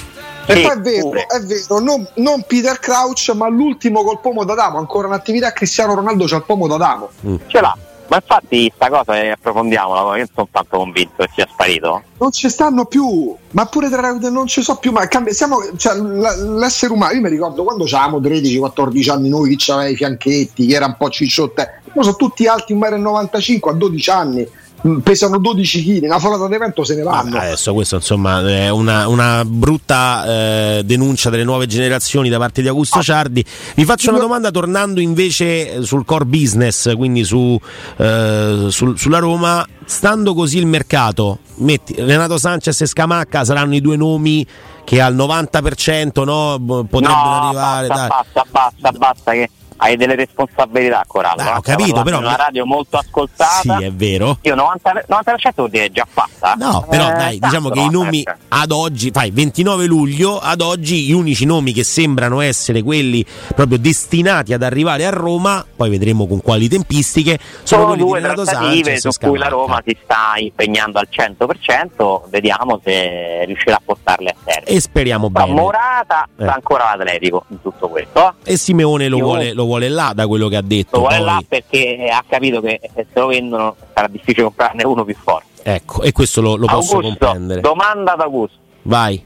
E poi è vero, è vero, non, non Peter Crouch, ma l'ultimo col pomo d'Adamo, ancora in attività Cristiano Ronaldo c'ha il pomo d'Adamo. ce l'ha. Ma infatti sta cosa eh, approfondiamola io non sono tanto convinto che sia sparito. Non ci stanno più, ma pure tra, non ci so più, ma cambia, siamo, cioè, l- l'essere umano, io mi ricordo quando avevamo 13-14 anni noi, chi aveva i fianchetti, chi era un po' cicciotte, ora sono tutti alti 1,95 m a 12 anni, mm, pesano 12 kg, una folata d'evento se ne vanno. Vabbè, adesso questo insomma è una, una brutta eh, denuncia delle nuove generazioni da parte di Augusto Ciardi. Vi faccio una domanda tornando invece eh, sul core business, quindi su, eh, sul- sulla Roma. Stando così il mercato, metti Renato Sanchez e Scamacca saranno i due nomi che al 90% no, potrebbero no arrivare. basta dai. basta basta basta che hai delle responsabilità Corallo. Ah, ho no? Stiamo capito, però- di una radio molto ascoltata. Sì, è vero. Io 90%, 90% vuol dire già fatta. No, però Eh, dai, diciamo che i no, nomi eh. ad oggi, fai 29 luglio, ad oggi gli unici nomi che sembrano essere quelli proprio destinati ad arrivare a Roma, poi vedremo con quali tempistiche, sono sono quelli due di Renato trattative Sanchez su cui la. Roma si sta impegnando al 100%, vediamo se riuscirà a portarle a terra. E speriamo bene. Morata Eh. sta ancora l'Atletico in tutto questo. E Simeone lo Io- vuole, lo vuole là da quello che ha detto. Lo vuole poi. là perché ha capito che se lo vendono sarà difficile comprarne uno più forte. Ecco, e questo lo, lo posso Augusto, comprendere. domanda ad Augusto. Vai.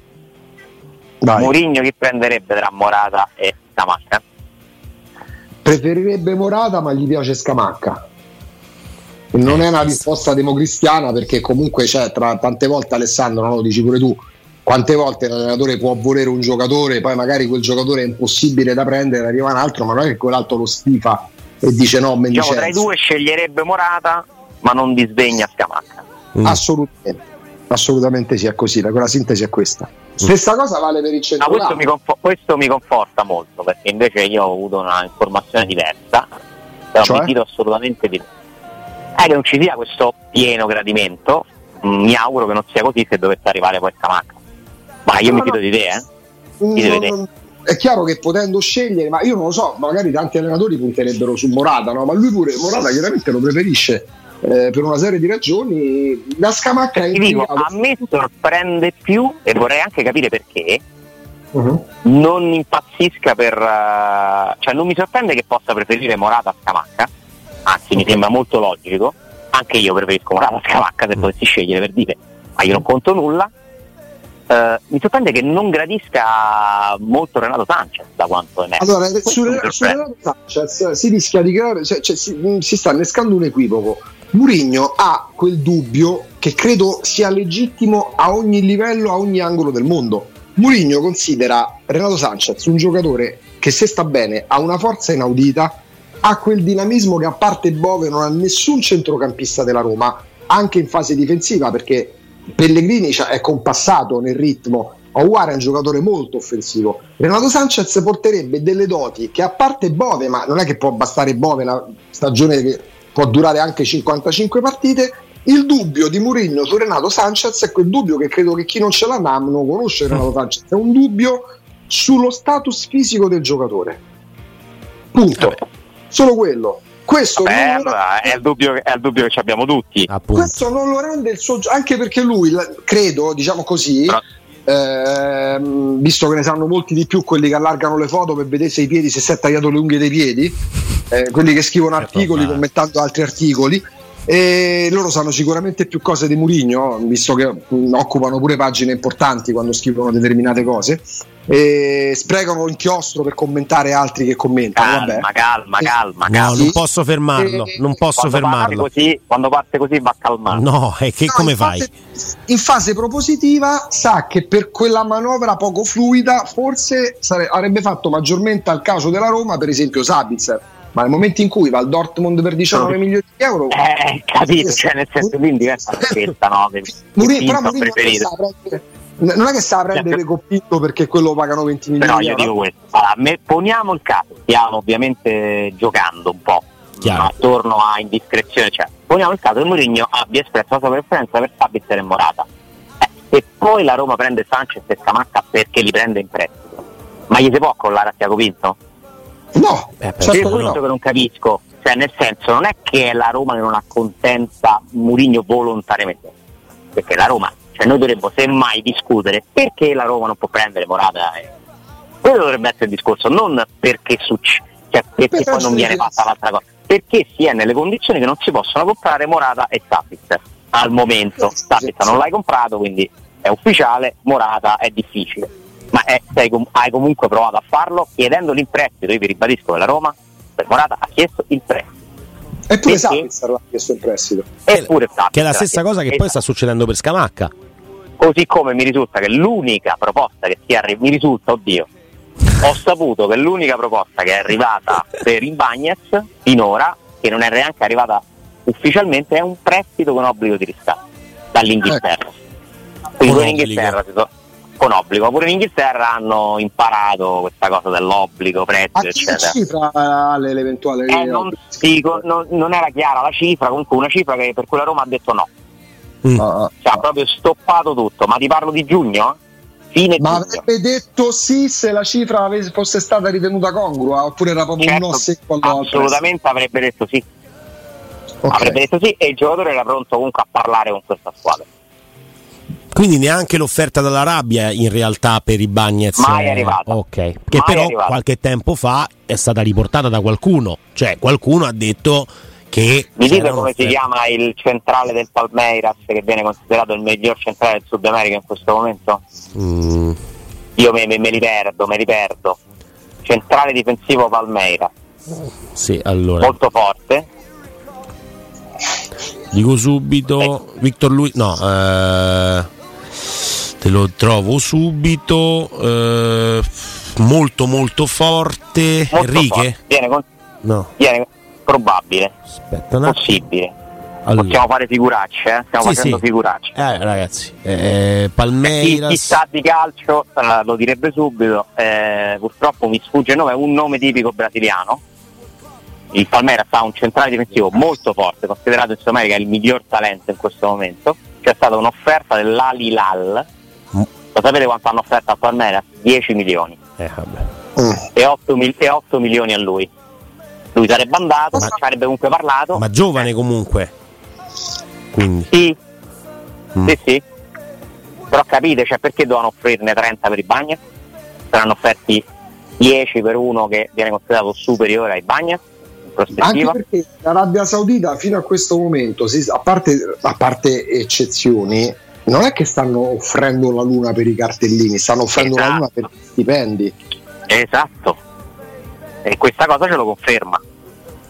Vai. Mourinho chi prenderebbe tra Morata e Scamacca? Preferirebbe Morata, ma gli piace Scamacca. Non è una risposta democristiana perché comunque c'è tra tante volte Alessandro, no? lo dici pure tu, quante volte l'allenatore può volere un giocatore, poi magari quel giocatore è impossibile da prendere, arriva un altro, ma non è che quell'altro lo schifa e dice no, me Diciamo tra i due sceglierebbe Morata, ma non disdegna Scamacca. Mm. Assolutamente, assolutamente sì, è così, la, quella sintesi è questa. Stessa cosa vale per il Ma questo mi, confo- questo mi conforta molto perché invece io ho avuto una informazione diversa, però Cioè? mi fido assolutamente di eh, che non ci sia questo pieno gradimento. Mm, Mi auguro che non sia così se dovesse arrivare poi Scamacca. Ma io No, mi no. fido di te, eh? Non- è chiaro che potendo scegliere, ma io non lo so, magari tanti allenatori punterebbero su Morata, no? ma lui pure Morata chiaramente lo preferisce eh, per una serie di ragioni. La Scamacca è dico, a me sorprende più e vorrei anche capire perché Mhm. non impazzisca per eh, cioè non mi sorprende che possa preferire Morata a Scamacca anzi mi sembra molto logico anche io preferisco Morata a Scamacca se potessi scegliere per dire ma io non conto nulla Eh, mi sorprende che non gradisca molto Renato Sanchez da quanto è Allora, Questo su. Renato Sanchez si rischia di creare, cioè, cioè, si, mh, si sta innescando un equivoco. Murigno ha quel dubbio che credo sia legittimo a ogni livello, a ogni angolo del mondo. Murigno considera Renato Sanchez un giocatore che se sta bene ha una forza inaudita, ha quel dinamismo che a parte Bove non ha nessun centrocampista della Roma, anche in fase difensiva perché Pellegrini c'ha- è compassato nel ritmo, Aouar è un giocatore molto offensivo. Renato Sanchez porterebbe delle doti che a parte Bove, ma non è che può bastare Bove una stagione che può durare anche 55 partite. Il dubbio di Mourinho su Renato Sanchez è quel dubbio che credo che chi non ce l'ha non conosce Renato Sanchez, è un dubbio sullo status fisico del giocatore. Punto. Vabbè. Solo quello. Questo Vabbè, non lo allora, è, il dubbio, è il dubbio che abbiamo tutti Appunto. questo non lo rende il suo anche perché lui credo diciamo così Però- ehm, visto che ne sanno molti di più quelli che allargano le foto per vedere se i piedi se si è tagliato le unghie dei piedi eh, quelli che scrivono articoli probabile. commentando altri articoli e loro sanno sicuramente più cose di Murigno visto che mh, occupano pure pagine importanti quando scrivono determinate cose e sprecano inchiostro per commentare altri che commentano vabbè. calma calma calma No, calma non posso fermarlo. Eh, Non posso quando parte, fermarlo. così, quando parte così va calmato No, e che No, come in fai? fase- in fase propositiva sa che per quella manovra poco fluida forse sare- avrebbe fatto maggiormente al caso della Roma, per esempio Sabitzer, ma nel momento in cui va al Dortmund per 19 milioni di euro, Eh, capito, cioè nel senso quindi diventa una scelta, no? Pinto però Mourinho non, non è che sta a prendere Coppito perché quello pagano 20 milioni di io dico questo, allora, me- poniamo il caso, stiamo ovviamente giocando un po' Chiaro. attorno a indiscrezione, cioè poniamo il caso che Mourinho abbia espresso la sua preferenza per Sabitzer e Morata. Eh, e poi la Roma prende Sanchez e Scamacca perché li prende in prestito. Ma gli si può accollare a Tiago Pinto? No, Eh, certo È no. questo che non capisco. Cioè, nel senso, non è che è la Roma che non accontenta Murigno volontariamente. Perché la Roma, cioè noi dovremmo semmai discutere perché la Roma non può prendere Morata. eh. Quello dovrebbe essere il discorso, non perché succede, cioè perché Per poi non viene fatta l'altra cosa. Perché si è nelle condizioni che non si possono comprare Morata e Sapitzer al momento. Sì. non l'hai comprato, quindi è ufficiale, Morata è difficile. Ma è- sei com- hai comunque provato a farlo chiedendo l'imprestito. Io vi ribadisco che la Roma per Morata ha chiesto il prestito. eppure? Sabitzer l'ha chiesto in prestito. Eppure Sapitzer Che è la ha stessa cosa che poi sta Esatto. succedendo per Scamacca. Così come mi risulta che l'unica proposta che sia arrivata, mi risulta, oddio, ho saputo che l'unica proposta che è arrivata per il Bagnets finora, che non è neanche arrivata ufficialmente, è un prestito con obbligo di riscatto dall'Inghilterra. Quindi Con l'Inghilterra si so- con obbligo. Pure in Inghilterra hanno imparato questa cosa dell'obbligo, prezzo, eccetera. cifra eh, l'eventuale Eh, non, dico, non- non era chiara la cifra, comunque una cifra che per cui la Roma ha detto no. Mm. Ah. Cioè ha proprio stoppato tutto, ma ti parlo di giugno? Fine Ma giugno. avrebbe detto sì se la cifra fosse stata ritenuta congrua oppure era proprio Certo, un no secco assolutamente avrebbe detto sì. prezzo? Ok. Avrebbe detto sì e il giocatore era pronto comunque a parlare con questa squadra. Quindi neanche l'offerta dall'Arabia in realtà per i Bagnets. Mai eh, arrivata. Ok. Che Mai però qualche tempo fa è stata riportata da qualcuno. Cioè qualcuno ha detto che... Mi dite come si chiama il centrale del Palmeiras che viene considerato il miglior centrale del Sud America in questo momento? Mm, Io me, me- me li perdo, me li perdo. Centrale difensivo Palmeiras, sì, allora. molto forte. Dico subito, Victor Lui, no, eh, te lo trovo subito, eh, molto molto forte. Molto Enrique? forte. Viene, con- No, viene probabile, aspetta un possibile. Allora. Possiamo fare figuracce, eh? stiamo Sì, facendo sì. figuracce. Eh, ragazzi, eh, Chi, Palmeiras. chi sa di calcio eh, lo direbbe subito, eh, purtroppo mi sfugge il nome, è un nome tipico brasiliano. Il Palmeiras ha un centrale difensivo molto forte, considerato in Sud America il miglior talento in questo momento. C'è stata un'offerta dell'Alilal. Mm. Lo sapete quanto hanno offerto al Palmeiras? 10 milioni Eh, vabbè. Mm. e 8, mil- e 8 milioni a lui. Lui sarebbe andato, Ma- ci avrebbe comunque parlato. Ma giovane comunque. Quindi. Sì, Mm. sì, sì. Però capite, cioè, perché dovevano offrirne 30 per i Bagnas? Saranno offerti 10 per uno che viene considerato superiore ai Bagnas in Anche prospettiva. perché l'Arabia Saudita fino a questo momento, si- a, parte, a parte eccezioni, non è che stanno offrendo la luna per i cartellini, stanno offrendo la luna per gli stipendi. Esatto. E questa cosa ce lo conferma.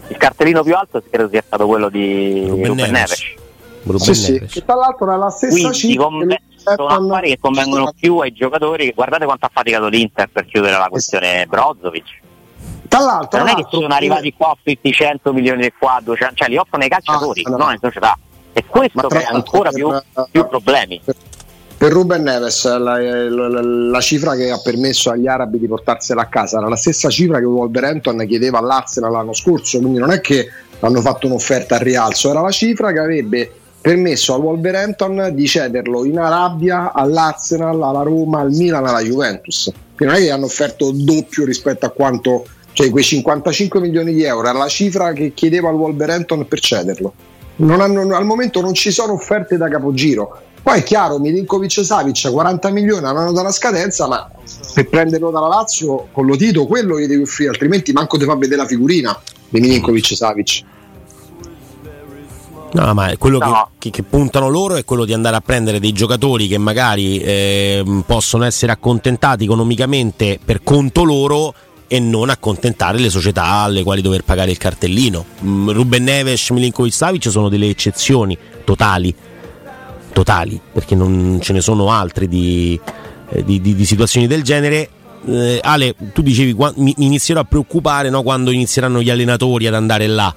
Il cartellino più alto credo sia stato quello di Ruben Ruben, Neves. Ruben Sì, sì, Neves. che tra l'altro è la stessa Quindi che sono affari che convengono più ai giocatori. Guardate quanto ha faticato l'Inter per chiudere la questione Brozovic. Tra l'altro, non è che sono arrivati qua offritti 100 milioni di qua, 200, cioè li offrono ai calciatori, Ah, no. non alle società. E questo crea ancora più, più problemi. Per Ruben Neves la, la- la cifra che ha permesso agli arabi di portarsela a casa era la stessa cifra che Wolverhampton chiedeva all'Arsenal l'anno scorso, quindi non è che hanno fatto un'offerta al rialzo, era la cifra che avrebbe permesso al Wolverhampton di cederlo in Arabia, all'Arsenal, alla Roma, al Milan, alla Juventus. Quindi non è che hanno offerto doppio rispetto a quanto, cioè quei 55 milioni di euro era la cifra che chiedeva al Wolverhampton per cederlo. Hanno- al momento non ci sono offerte da capogiro. Poi è chiaro, Milinkovic Savic 40 milioni hanno dalla scadenza, ma per prenderlo dalla Lazio con lo Tito quello gli devi offrire, altrimenti manco ti fa vedere la figurina di Milinkovic Savic. No, ma è quello che- No. che, che puntano loro è quello di andare a prendere dei giocatori che magari ehm, possono essere accontentati economicamente per conto loro e non accontentare le società alle quali dover pagare il cartellino. Mm, Ruben Neves, Milinkovic Savic sono delle eccezioni totali, totali, perché non ce ne sono altri di, eh, di- di- di situazioni del genere. Eh, Ale, tu dicevi mi, mi inizierò a preoccupare no, quando inizieranno gli allenatori ad andare là.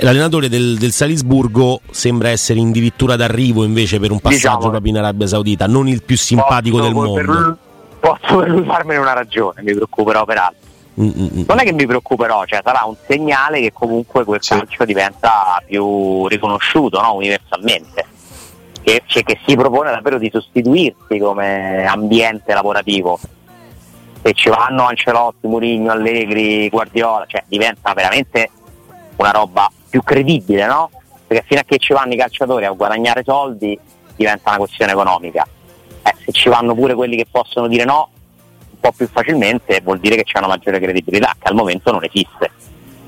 L'allenatore del, del Salisburgo sembra essere addirittura d'arrivo invece per un passaggio Diciamo. proprio in Arabia Saudita, non il più simpatico del per mondo. lui- posso per lui farmene una ragione, mi preoccuperò per altro. Mm, mm, mm. Non è che mi preoccuperò, cioè sarà un segnale che comunque quel Sì. calcio diventa più riconosciuto no? universalmente. Che, cioè, che si propone davvero di sostituirsi come ambiente lavorativo. Se ci vanno Ancelotti, Mourinho, Allegri, Guardiola, cioè diventa veramente una roba più credibile, no? Perché fino a che ci vanno i calciatori a guadagnare soldi diventa una questione economica. Eh, se ci vanno pure quelli che possono dire no un po' più facilmente vuol dire che c'è una maggiore credibilità che al momento non esiste.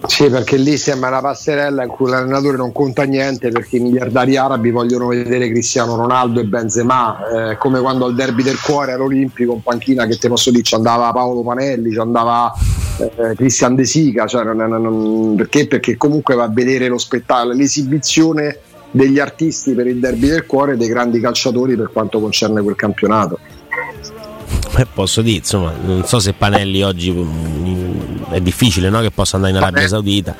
Sì, perché lì sembra una passerella in cui l'allenatore non conta niente perché i miliardari arabi vogliono vedere Cristiano Ronaldo e Benzema, eh, come quando al derby del cuore all'Olimpico in panchina che te posso dire ci andava Paolo Panelli, ci andava eh, Cristian De Sica, cioè non- non- non- perché? perché comunque va a vedere lo spettacolo, l'esibizione degli artisti per il derby del cuore e dei grandi calciatori per quanto concerne quel campionato. Eh, posso dire, insomma, non so se Panelli oggi mm, è difficile no, che possa andare in Arabia Saudita.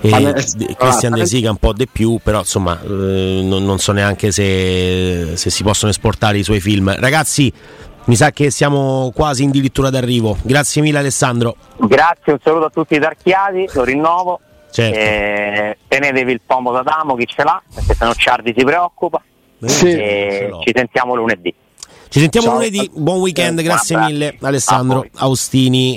E De- Christian De Sica un po' di più, però insomma eh, non, non so neanche se, se si possono esportare i suoi film. Ragazzi, Mi sa che siamo quasi addirittura d'arrivo. Grazie mille Alessandro. Grazie, un saluto a tutti i tarchiati, lo rinnovo. Certo. Eh, tenetevi il pomo d'Adamo, chi ce l'ha, perché se no Ciardi si preoccupa. Sì. E ce l'ho. ci sentiamo lunedì. Ci sentiamo Ciao. lunedì, buon weekend, Eh, grazie mille. Alessandro. Austini.